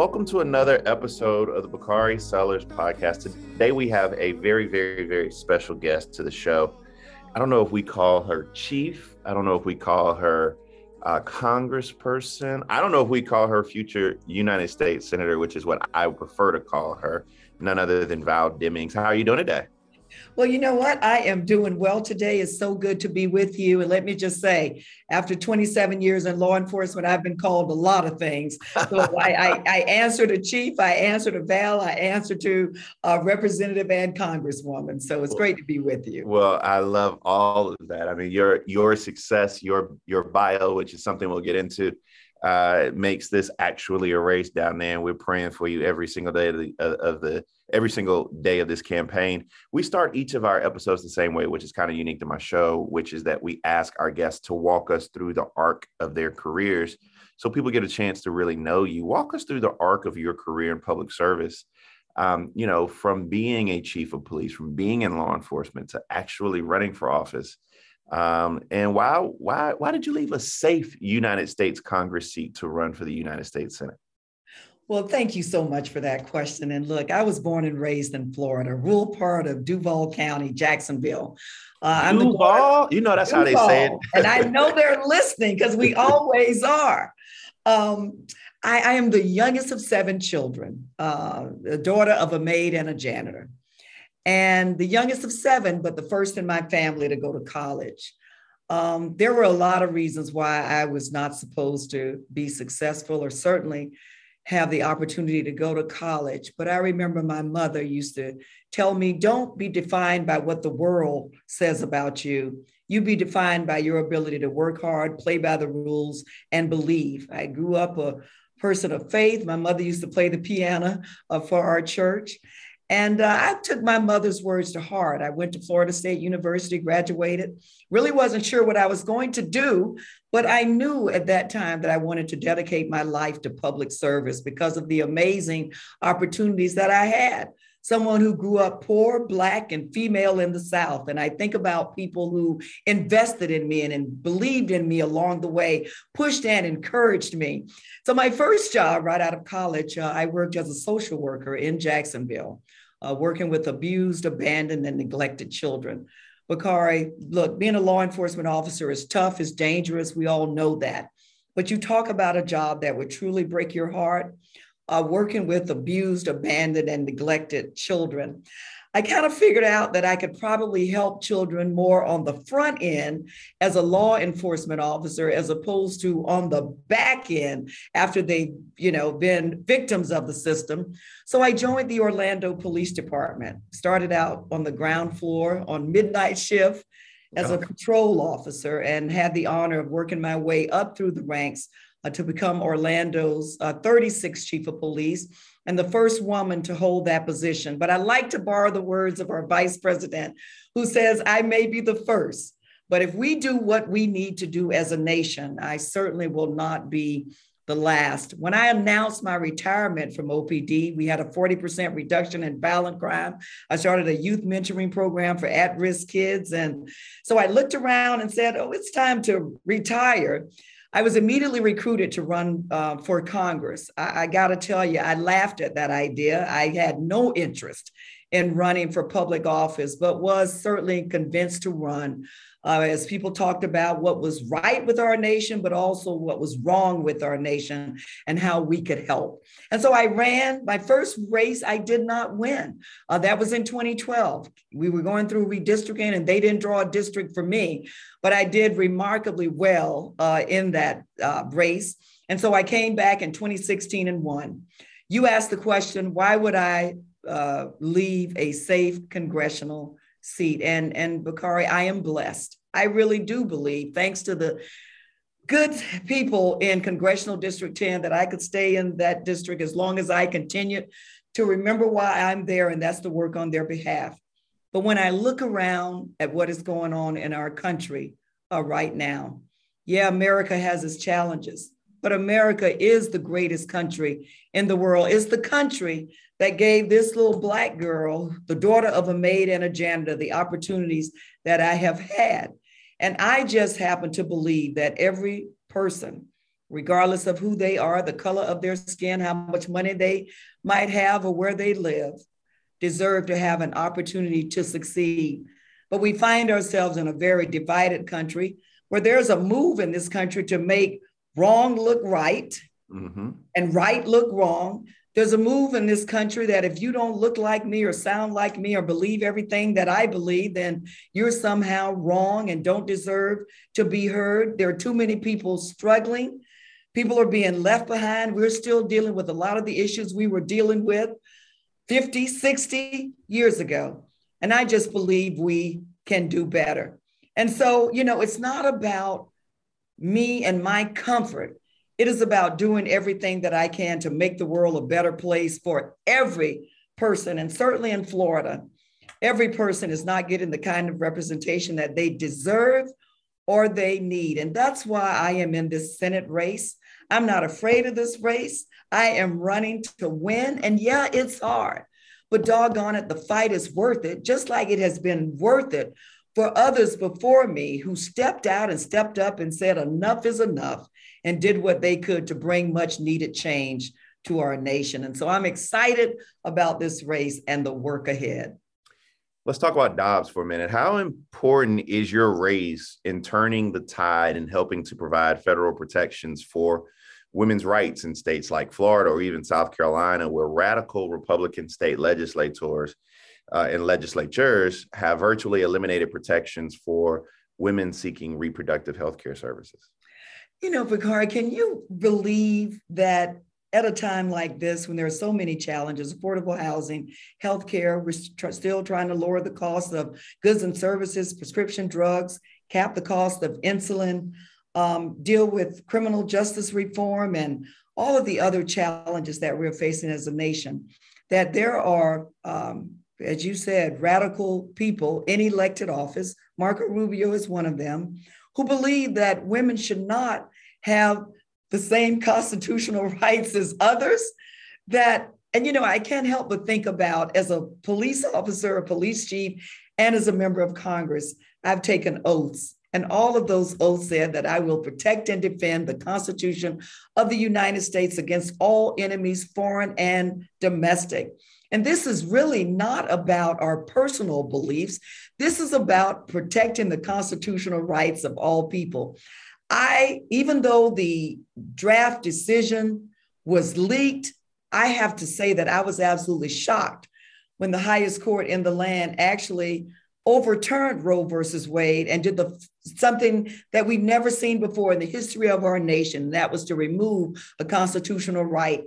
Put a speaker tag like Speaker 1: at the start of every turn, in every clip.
Speaker 1: welcome to another episode of the Bakari Sellers podcast. Today we have a very, very, very special guest to the show. I don't know if we call her chief. I don't know if we call her uh, congressperson. I don't know if we call her future United States senator, which is what I prefer to call her. None other than Val Demings. How are you doing today?
Speaker 2: Well, you know what? I am doing well today. It's so good to be with you. And let me just say, after 27 years in law enforcement, I've been called a lot of things. So I, I, I, answer to chief, I answer to Val, I answer to uh, representative and congresswoman. So it's great to be with you.
Speaker 1: Well, I love all of that. I mean, your your success, your your bio, which is something we'll get into, uh, makes this actually a race down there. And we're praying for you every single day of the of the every single day of this campaign. We start each of our episodes the same way, which is kind of unique to my show, which is that we ask our guests to walk us through the arc of their careers so people get a chance to really know you. Walk us through the arc of your career in public service. Um, you know, from being a chief of police, from being in law enforcement to actually running for office. Um, and why, why, why did you leave a safe United States Congress seat to run for the United States Senate?
Speaker 2: Well, thank you so much for that question. And look, I was born and raised in Florida, rural part of Duval County, Jacksonville.
Speaker 1: Uh, I'm Duval, you know that's Duval. how they say it.
Speaker 2: and I know they're listening because we always are. Um, I, I, am the youngest of seven children, uh, the daughter of a maid and a janitor, and the youngest of seven, but the first in my family to go to college. Um, there were a lot of reasons why I was not supposed to be successful, or certainly have the opportunity to go to college. But I remember my mother used to tell me, don't be defined by what the world says about you. You be defined by your ability to work hard, play by the rules, and believe. I grew up a person of faith. My mother used to play the piano uh, for our church. And uh, I took my mother's words to heart. I went to Florida State University, graduated, really wasn't sure what I was going to do, but I knew at that time that I wanted to dedicate my life to public service because of the amazing opportunities that I had. Someone who grew up poor, Black, and female in the South. And I think about people who invested in me and, and believed in me along the way, pushed and encouraged me. So, my first job right out of college, uh, I worked as a social worker in Jacksonville uh, working with abused, abandoned, and neglected children. Bakari, look, being a law enforcement officer is tough, is dangerous. We all know that. But you talk about a job that would truly break your heart, uh, working with abused, abandoned, and neglected children. I kind of figured out that I could probably help children more on the front end as a law enforcement officer, as opposed to on the back end after they've, you know, been victims of the system. So I joined the Orlando Police Department, started out on the ground floor on midnight shift as a patrol officer and had the honor of working my way up through the ranks uh, to become Orlando's uh, 36th chief of police and the first woman to hold that position. But I like to borrow the words of our vice president, who says, I may be the first, but if we do what we need to do as a nation, I certainly will not be the last. When I announced my retirement from OPD, we had a 40% reduction in violent crime. I started a youth mentoring program for at risk kids. And so I looked around and said, Oh, it's time to retire. I was immediately recruited to run uh, for Congress. I, I got to tell you, I laughed at that idea. I had no interest in running for public office, but was certainly convinced to run uh, as people talked about what was right with our nation, but also what was wrong with our nation and how we could help. And so I ran my first race, I did not win. Uh, that was in 2012. We were going through redistricting and they didn't draw a district for me, but I did remarkably well uh, in that uh, race. And so I came back in 2016 and won. You asked the question, why would I uh, leave a safe congressional seat. And, and Bakari, I am blessed. I really do believe, thanks to the good people in Congressional District 10, that I could stay in that district as long as I continue to remember why I'm there, and that's to work on their behalf. But when I look around at what is going on in our country uh, right now, yeah, America has its challenges, but America is the greatest country in the world. It's the country that gave this little Black girl, the daughter of a maid and a janitor, the opportunities that I have had. And I just happen to believe that every person regardless of who they are, the color of their skin, how much money they might have, or where they live, deserve to have an opportunity to succeed. But we find ourselves in a very divided country where there's a move in this country to make wrong look right mm-hmm. and right look wrong. There's a move in this country that if you don't look like me or sound like me or believe everything that I believe, then you're somehow wrong and don't deserve to be heard. There are too many people struggling. People are being left behind. We're still dealing with a lot of the issues we were dealing with 50, 60 years ago. And I just believe we can do better. And so, you know, it's not about me and my comfort. It is about doing everything that I can to make the world a better place for every person. And certainly in Florida, every person is not getting the kind of representation that they deserve or they need. And that's why I am in this Senate race. I'm not afraid of this race. I am running to win. And yeah, it's hard, but doggone it, the fight is worth it, just like it has been worth it for others before me who stepped out and stepped up and said, enough is enough, and did what they could to bring much needed change to our nation. And so I'm excited about this race and the work ahead.
Speaker 1: Let's talk about Dobbs for a minute. How important is your race in turning the tide and helping to provide federal protections for women's rights in states like Florida or even South Carolina, where radical Republican state legislators uh, and legislatures have virtually eliminated protections for women seeking reproductive health care services.
Speaker 2: You know, Bakari, can you believe that at a time like this, when there are so many challenges, affordable housing, healthcare, we're tr- still trying to lower the cost of goods and services, prescription drugs, cap the cost of insulin, um, deal with criminal justice reform, and all of the other challenges that we're facing as a nation, that there are um, as you said, radical people in elected office, Marco Rubio is one of them, who believe that women should not have the same constitutional rights as others. That, and you know, I can't help but think about as a police officer, a police chief, and as a member of Congress, I've taken oaths. And all of those oaths said that I will protect and defend the Constitution of the United States against all enemies, foreign and domestic. And this is really not about our personal beliefs. This is about protecting the constitutional rights of all people. I, even though the draft decision was leaked, I have to say that I was absolutely shocked when the highest court in the land actually overturned Roe versus Wade and did the something that we've never seen before in the history of our nation. That was to remove a constitutional right.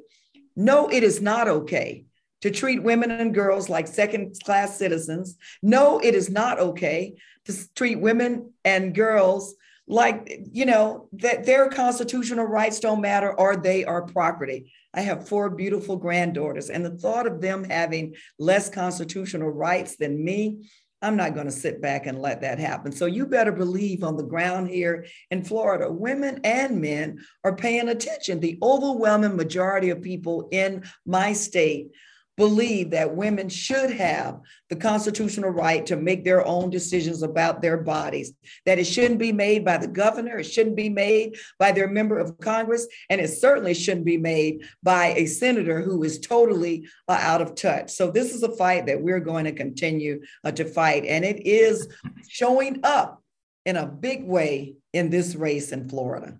Speaker 2: No, it is not okay to treat women and girls like second class citizens. No, it is not okay to treat women and girls like, you know, that their constitutional rights don't matter or they are property. I have four beautiful granddaughters, and the thought of them having less constitutional rights than me, I'm not going to sit back and let that happen. So you better believe on the ground here in Florida, women and men are paying attention. The overwhelming majority of people in my state believe that women should have the constitutional right to make their own decisions about their bodies, that it shouldn't be made by the governor, it shouldn't be made by their member of Congress, and it certainly shouldn't be made by a senator who is totally uh, out of touch. So, this is a fight that we're going to continue uh, to fight, and it is showing up in a big way in this race in Florida.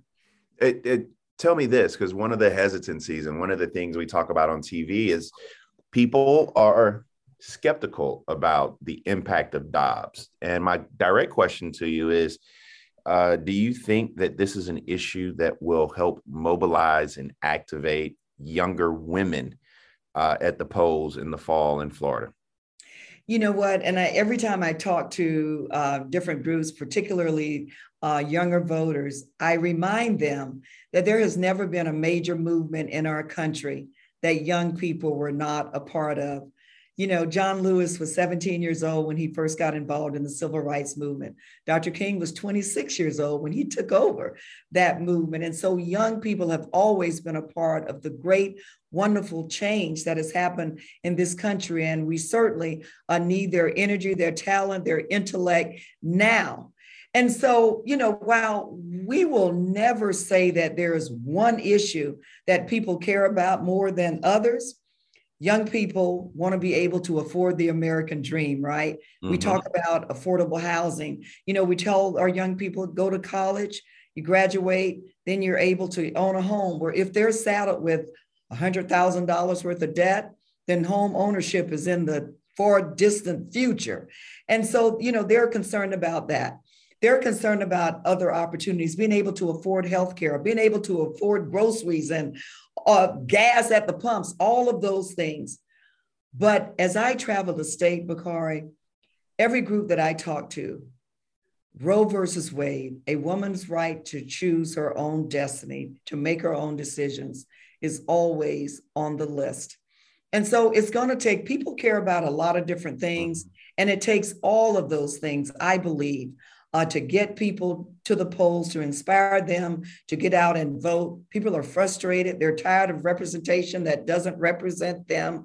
Speaker 1: It, it, tell me this because one of the hesitancies and one of the things we talk about on TV is people are skeptical about the impact of Dobbs. And my direct question to you is uh, Do you think that this is an issue that will help mobilize and activate younger women uh, at the polls in the fall in Florida?
Speaker 2: You know what? And I, every time I talk to uh, different groups, particularly uh, younger voters, I remind them that there has never been a major movement in our country that young people were not a part of. You know, John Lewis was 17 years old when he first got involved in the civil rights movement. Dr. King was 26 years old when he took over that movement. And so young people have always been a part of the great, wonderful change that has happened in this country. And we certainly uh, need their energy, their talent, their intellect now And so, you know, while we will never say that there is one issue that people care about more than others, young people want to be able to afford the American dream, right? Mm-hmm. We talk about affordable housing. You know, we tell our young people go to college, you graduate, then you're able to own a home. Where if they're saddled with $100,000 worth of debt, then home ownership is in the far distant future. And so, you know, they're concerned about that. They're concerned about other opportunities, being able to afford healthcare, being able to afford groceries and uh, gas at the pumps, all of those things. But as I travel the state, Bakari, every group that I talk to, Roe versus Wade, a woman's right to choose her own destiny, to make her own decisions, is always on the list. And so it's going to take, people care about a lot of different things. And it takes all of those things, I believe, uh, to get people to the polls, to inspire them to get out and vote. People are frustrated. They're tired of representation that doesn't represent them.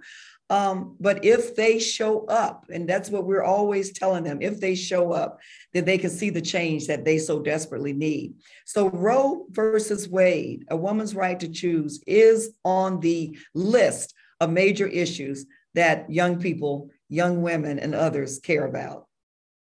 Speaker 2: Um, but if they show up, and that's what we're always telling them, if they show up, then they can see the change that they so desperately need. So, Roe versus Wade, a woman's right to choose, is on the list of major issues that young people, young women, and others care about.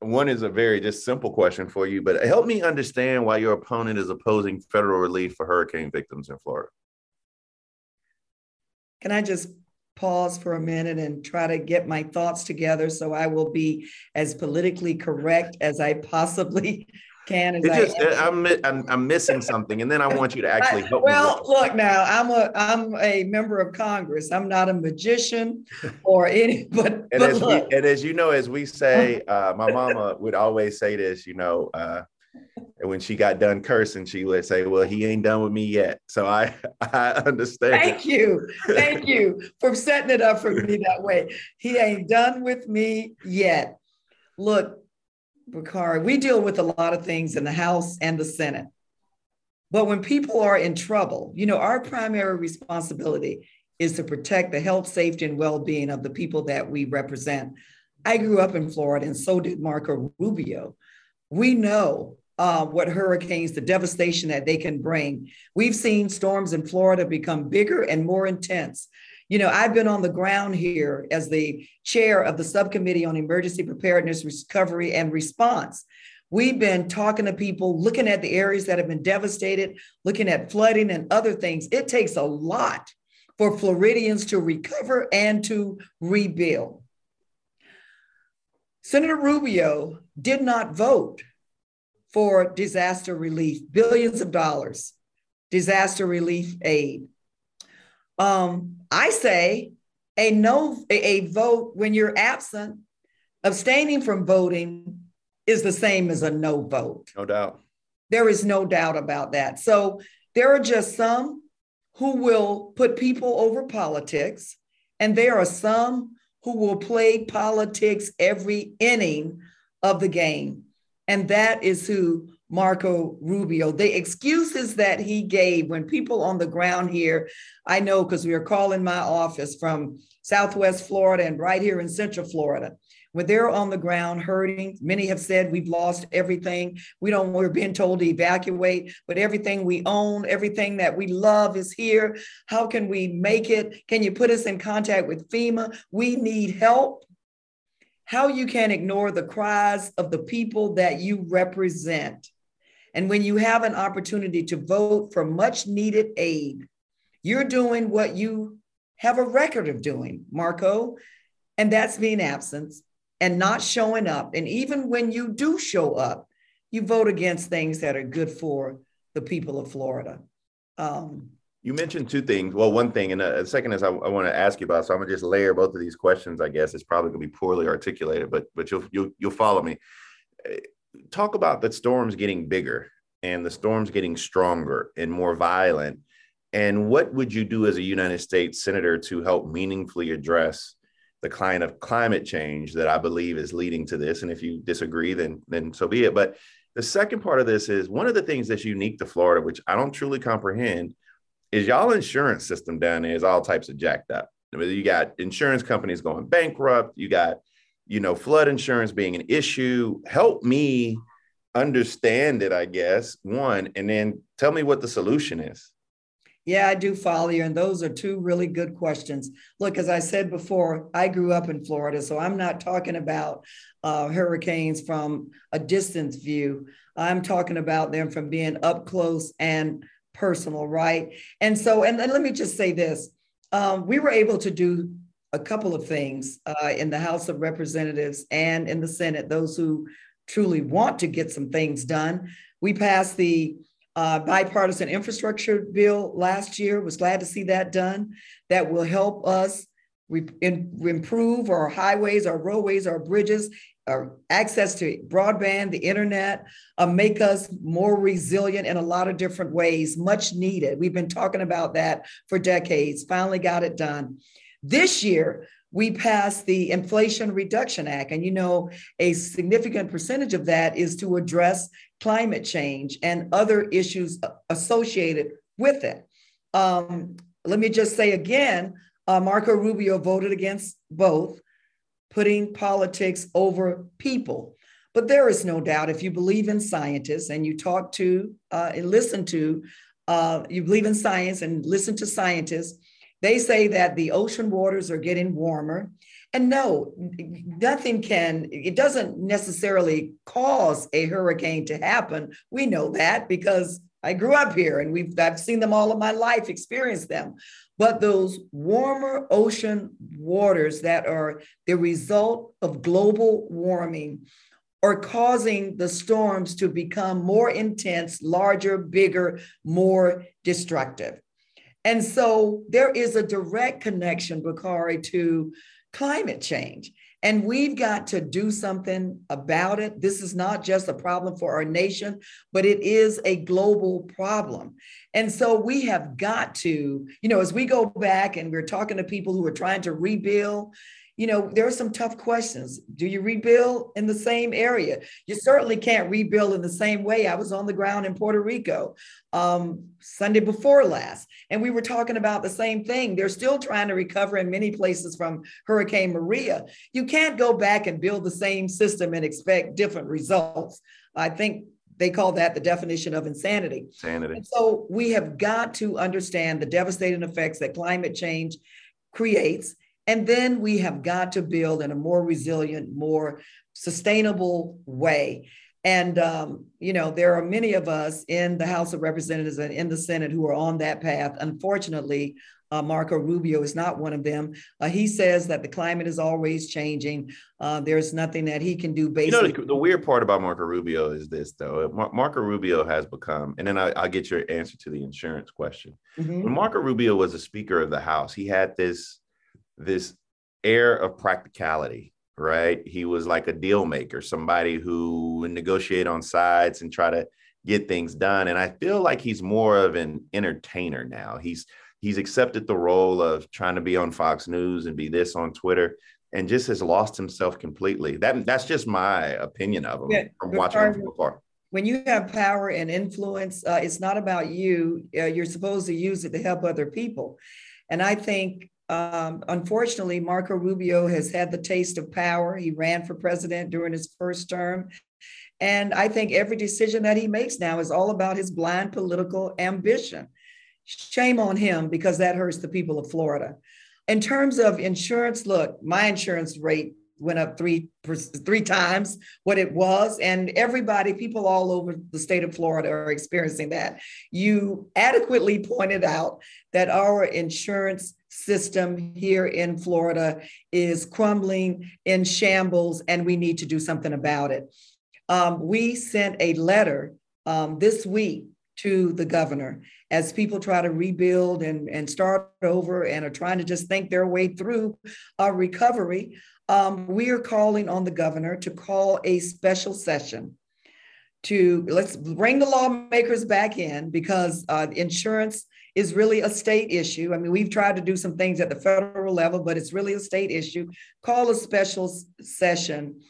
Speaker 1: one is a very just simple question for you, but help me understand why your opponent is opposing federal relief for hurricane victims in Florida.
Speaker 2: Can I just pause for a minute and try to get my thoughts together so I will be as politically correct as I possibly can as
Speaker 1: just, I'm, I'm, I'm missing something, and then I want you to actually help.
Speaker 2: well, look now, I'm a I'm a member of Congress. I'm not a magician or any, but
Speaker 1: and
Speaker 2: but
Speaker 1: as look. we and as you know, as we say, uh, my mama would always say this. You know, uh, when she got done cursing, she would say, "Well, he ain't done with me yet." So I I understand.
Speaker 2: Thank you, thank you for setting it up for me that way. He ain't done with me yet. Look, We deal with a lot of things in the House and the Senate. But when people are in trouble, you know, our primary responsibility is to protect the health, safety, and well being of the people that we represent. I grew up in Florida, and so did Marco Rubio. We know uh, what hurricanes, the devastation that they can bring. We've seen storms in Florida become bigger and more intense. You know, I've been on the ground here as the chair of the subcommittee on emergency preparedness, recovery, and response. We've been talking to people, looking at the areas that have been devastated, looking at flooding and other things. It takes a lot for Floridians to recover and to rebuild. Senator Rubio did not vote for disaster relief, billions of dollars, disaster relief aid. Um, I say a no, a, a vote when you're absent, abstaining from voting is the same as a no vote.
Speaker 1: No doubt.
Speaker 2: There is no doubt about that. So there are just some who will put people over politics, and there are some who will play politics every inning of the game. And that is who Marco Rubio. The excuses that he gave when people on the ground here, I know because we are calling my office from Southwest Florida and right here in Central Florida. When they're on the ground hurting, many have said we've lost everything. We don't, we're being told to evacuate, but everything we own, everything that we love is here. How can we make it? Can you put us in contact with FEMA? We need help. How you can ignore the cries of the people that you represent. And when you have an opportunity to vote for much needed aid, you're doing what you have a record of doing, Marco, and that's being absent and not showing up. And even when you do show up, you vote against things that are good for the people of Florida. Um,
Speaker 1: you mentioned two things. Well, one thing, and a second is I, I want to ask you about. So I'm gonna just layer both of these questions. I guess it's probably gonna be poorly articulated, but but you'll you'll you'll follow me. Talk about the storms getting bigger and the storms getting stronger and more violent. And what would you do as a United States senator to help meaningfully address the kind of climate change that I believe is leading to this. And if you disagree, then then so be it. But the second part of this is one of the things that's unique to Florida, which I don't truly comprehend, is y'all insurance system down there is all types of jacked up. I mean, you got insurance companies going bankrupt. You got, you know, flood insurance being an issue. Help me understand it, I guess. One, and then tell me what the solution is.
Speaker 2: Yeah, I do follow you. And those are two really good questions. Look, as I said before, I grew up in Florida, so I'm not talking about uh, hurricanes from a distance view. I'm talking about them from being up close and personal, right? And so, and, let me just say this um, we were able to do a couple of things uh, in the House of Representatives and in the Senate, those who truly want to get some things done. We passed the uh, bipartisan infrastructure bill last year. Was glad to see that done. That will help us re- in, improve our highways, our roadways, our bridges, our access to broadband, the internet, uh, make us more resilient in a lot of different ways. Much needed. We've been talking about that for decades. Finally got it done. This year, we passed the Inflation Reduction Act. And you know, a significant percentage of that is to address climate change and other issues associated with it. Um, let me just say again uh, Marco Rubio voted against both, putting politics over people. But there is no doubt if you believe in scientists and you talk to uh, and listen to, uh, you believe in science and listen to scientists, they say that the ocean waters are getting warmer. And no, nothing can, it doesn't necessarily cause a hurricane to happen. We know that because I grew up here and we've I've seen them all of my life, experienced them. But those warmer ocean waters that are the result of global warming are causing the storms to become more intense, larger, bigger, more destructive. And so there is a direct connection, Bakari, to climate change. And we've got to do something about it. This is not just a problem for our nation, but it is a global problem. And so we have got to, you know, as we go back and we're talking to people who are trying to rebuild, you know, there are some tough questions. Do you rebuild in the same area? You certainly can't rebuild in the same way. I was on the ground in Puerto Rico um, Sunday before last, and we were talking about the same thing. They're still trying to recover in many places from Hurricane Maria. You can't go back and build the same system and expect different results. I think they call that the definition of insanity.
Speaker 1: Insanity.
Speaker 2: And so we have got to understand the devastating effects that climate change creates and then we have got to build in a more resilient, more sustainable way. And, um, you know, there are many of us in the House of Representatives and in the Senate who are on that path. Unfortunately, uh, Marco Rubio is not one of them. Uh, he says that the climate is always changing. Uh, there's nothing that he can do. Basically,
Speaker 1: you know, the, the weird part about Marco Rubio is this, though. Mar- Marco Rubio has become, and then I, will get your answer to the insurance question. Mm-hmm. When Marco Rubio was a Speaker of the House, he had this this air of practicality, right? He was like a deal maker, somebody who would negotiate on sides and try to get things done. And I feel like he's more of an entertainer now. He's he's accepted the role of trying to be on Fox News and be this on Twitter. and just has lost himself completely. That that's just my opinion of him
Speaker 2: Yeah,
Speaker 1: from watching him from afar.
Speaker 2: when you have power and influence, uh, it's not about you. Uh, you're supposed to use it to help other people. And I think, um, unfortunately, Marco Rubio has had the taste of power. He ran for president during his first term. And I think every decision that he makes now is all about his blind political ambition. Shame on him because that hurts the people of Florida. In terms of insurance, look, my insurance rate went up three three times what it was, and everybody, people all over the state of Florida are experiencing that. You adequately pointed out that our insurance system here in Florida is crumbling in shambles, and we need to do something about it. Um, we sent a letter um, this week to the governor as people try to rebuild and, and start over and are trying to just think their way through a recovery. Um, we are calling on the governor to call a special session to let's bring the lawmakers back in because uh, insurance is really a state issue. I mean, we've tried to do some things at the federal level, but it's really a state issue. Call a special session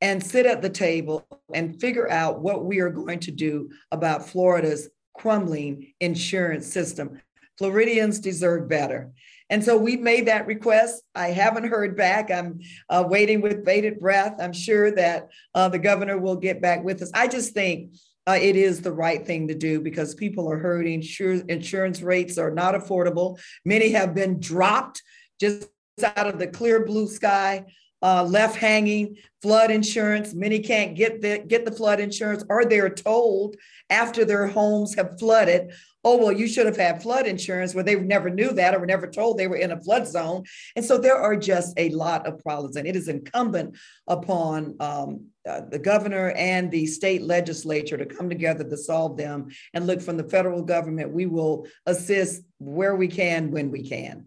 Speaker 2: and sit at the table and figure out what we are going to do about Florida's crumbling insurance system. Floridians deserve better. And so we made that request. I haven't heard back. I'm uh, waiting with bated breath. I'm sure that uh, the governor will get back with us. I just think uh, it is the right thing to do because people are hurting. Sure, insurance rates are not affordable. Many have been dropped just out of the clear blue sky uh, left hanging, flood insurance. Many can't get the get the flood insurance, or they're told after their homes have flooded, "Oh well, you should have had flood insurance," where they never knew that or were never told they were in a flood zone. And so there are just a lot of problems, and it is incumbent upon um, uh, the governor and the state legislature to come together to solve them. And look, from the federal government, we will assist where we can when we can.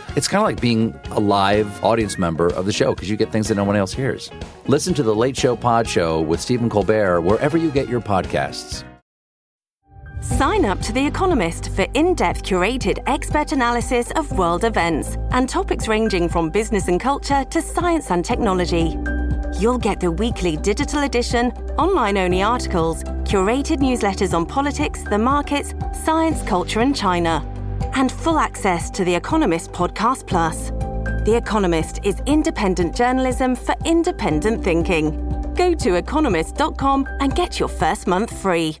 Speaker 3: It's kind of like being a live audience member of the show because you get things that no one else hears. Listen to The Late Show Pod Show with Stephen Colbert wherever you get your podcasts.
Speaker 4: Sign up to The Economist for in depth curated expert analysis of world events and topics ranging from business and culture to science and technology. You'll get the weekly digital edition, online only articles, curated newsletters on politics, the markets, science, culture, and China, and full access to The Economist Podcast Plus. The Economist is independent journalism for independent thinking. Go to economist.com and get your first month free.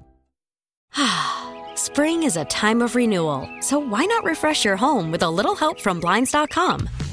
Speaker 5: Spring is a time of renewal, so why not refresh your home with a little help from Blinds.com?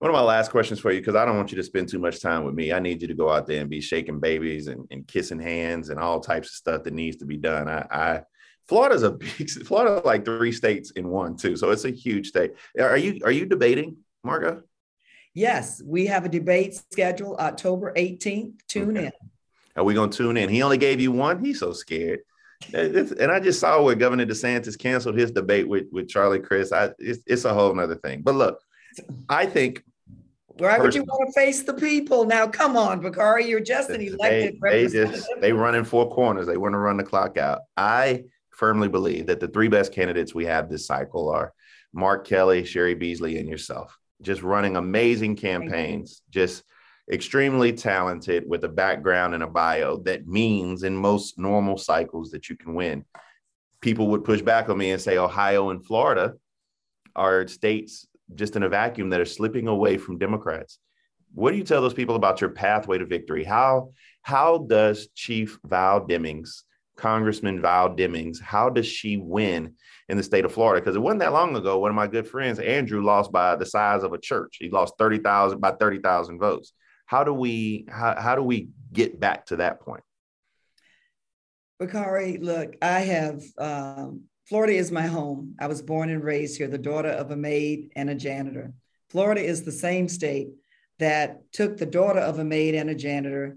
Speaker 1: One of my last questions for you, because I don't want you to spend too much time with me. I need you to go out there and be shaking babies and, and kissing hands and all types of stuff that needs to be done. I, I Florida's a big Florida, like three states in one too, so it's a huge state. Are you are you debating, Marco?
Speaker 2: Yes, we have a debate scheduled October 18th. Tune
Speaker 1: Okay.
Speaker 2: in.
Speaker 1: Are we going to tune in? He only gave you one. He's so scared. It's- and I just saw where Governor DeSantis canceled his debate with, with Charlie Crist. I, it's, it's a whole nother thing. But look, I think
Speaker 2: Why would you want to face the people? Now, come on, Bakari, you're just an elected
Speaker 1: they
Speaker 2: representative.
Speaker 1: just they run in four corners. They want to run the clock out. I firmly believe that the three best candidates we have this cycle are Mark Kelly, Cheri Beasley, and yourself. Just running amazing campaigns, just extremely talented with a background and a bio that means in most normal cycles that you can win. People would push back on me and say Ohio and Florida are states just in a vacuum that are slipping away from Democrats. What do you tell those people about your pathway to victory? How how does Chief Val Demings Congressman Val Demings, how does she win in the state of Florida? Because it wasn't that long ago. One of my good friends, Andrew, lost by the size of a church. He lost thirty thousand by thirty thousand votes. How do we how, how do we get back to that point?
Speaker 2: Bakari, look, I have um, Florida is my home. I was born and raised here, the daughter of a maid and a janitor. Florida is the same state that took the daughter of a maid and a janitor,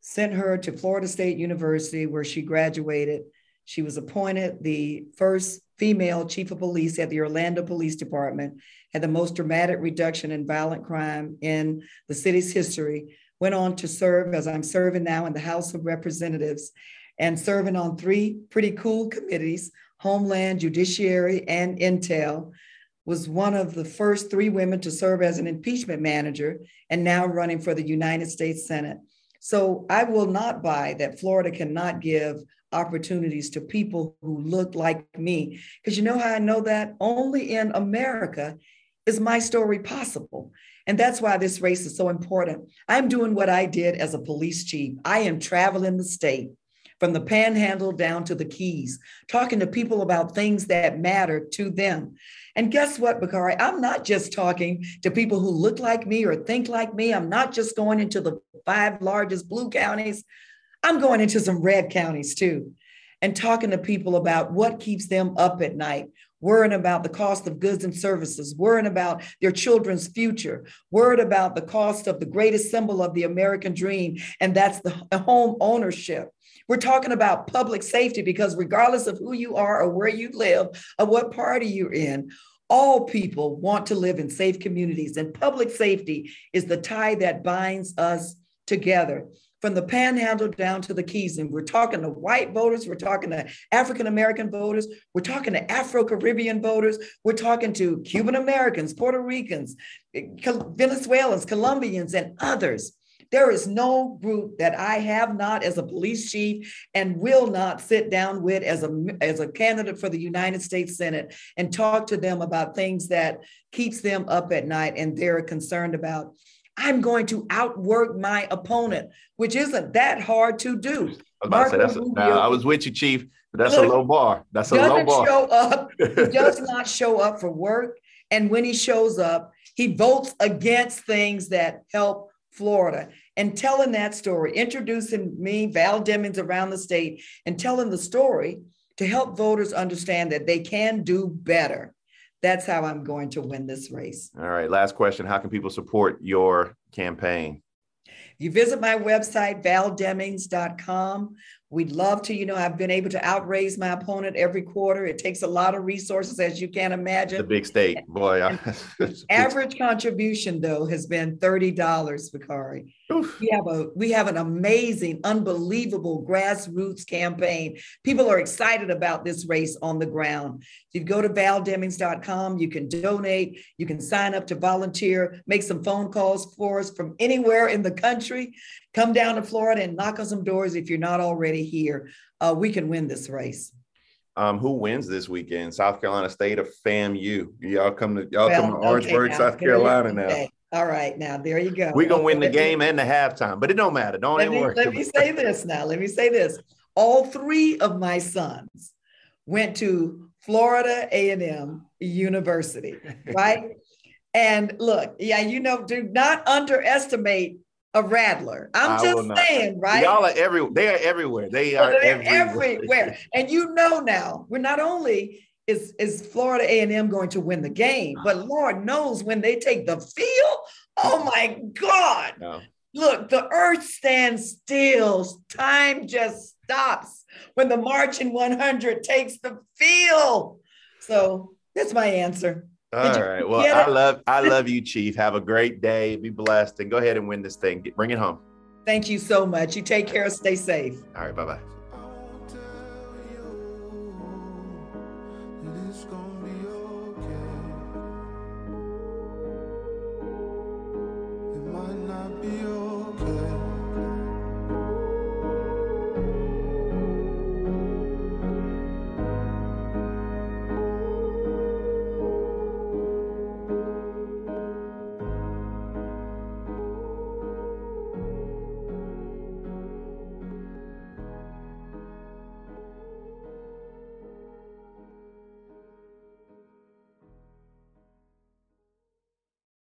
Speaker 2: sent her to Florida State University, where she graduated. She was appointed the first female chief of police at the Orlando Police Department, had the most dramatic reduction in violent crime in the city's history, went on to serve as I'm serving now in the House of Representatives and serving on three pretty cool committees Homeland, Judiciary, and Intel. Was one of the first three women to serve as an impeachment manager and now running for the United States Senate. So I will not buy that Florida cannot give opportunities to people who look like me. Because you know how I know that? Only in America is my story possible. And that's why this race is so important. I'm doing what I did as a police chief. I am traveling the state from the panhandle down to the keys, talking to people about things that matter to them. And guess what, Bakari? I'm not just talking to people who look like me or think like me. I'm not just going into the five largest blue counties. I'm going into some red counties too and talking to people about what keeps them up at night, worrying about the cost of goods and services, worrying about their children's future, worried about the cost of the greatest symbol of the American dream, and that's the home ownership. We're talking about public safety because, regardless of who you are or where you live or what party you're in, all people want to live in safe communities, and public safety is the tie that binds us together from the panhandle down to the keys. And we're talking to white voters, we're talking to African American voters, we're talking to Afro Caribbean voters, we're talking to Cuban Americans, Puerto Ricans, eh, Venezuelans, Colombians, and others. There is no group that I have not as a police chief and will not sit down with as a as a candidate for the United States Senate and talk to them about things that keeps them up at night and they're concerned about. I'm going to outwork my opponent, which isn't that hard to do.
Speaker 1: I was, say, that's a, now, I was with you, Chief. That's look, a low bar. That's a low bar.
Speaker 2: Show up. he does not show up for work, and when he shows up, he votes against things that help Florida and telling that story, introducing me, Val Demings, around the state and telling the story to help voters understand that they can do better. That's how I'm going to win this race.
Speaker 1: All right. Last question How can people support your campaign?
Speaker 2: You visit my website, valdemings.com. We'd love to, you know, I've been able to outraise my opponent every quarter. It takes a lot of resources, as you can imagine.
Speaker 1: The big state, boy.
Speaker 2: average contribution, though, has been $30, Bakari. We have a we have an amazing, unbelievable grassroots campaign. People are excited about this race on the ground. If you go to valdemings.com, you can donate, you can sign up to volunteer, make some phone calls for us from anywhere in the country. Come down to Florida and knock on some doors if you're not already here. Uh, we can win this race.
Speaker 1: Um, who wins this weekend? South Carolina State or FAMU? Y'all come to y'all well, come to Orangeburg, okay, South Carolina now.
Speaker 2: All right, now there you go.
Speaker 1: We're gonna win the game and the halftime, but it don't matter. Don't
Speaker 2: let
Speaker 1: me,
Speaker 2: worry. Let me say this now. Let me say this. All three of my sons went to Florida A&M University, right? and look, yeah, you know, do not underestimate a rattler. I'm I just saying, right?
Speaker 1: Y'all are everywhere. They are everywhere. They are everywhere.
Speaker 2: everywhere. and you know now, we're not only is is Florida A&M going to win the game? But uh-huh. Lord knows when they take the field, oh my God. No. Look, the earth stands still. Time just stops when the marching 100 takes the field. So that's my answer.
Speaker 1: All right. Well, I love I love you, Chief. Have a great day. Be blessed and go ahead and win this thing. Bring it home.
Speaker 2: Thank you so much. You take care. Stay safe.
Speaker 1: All right. Bye bye.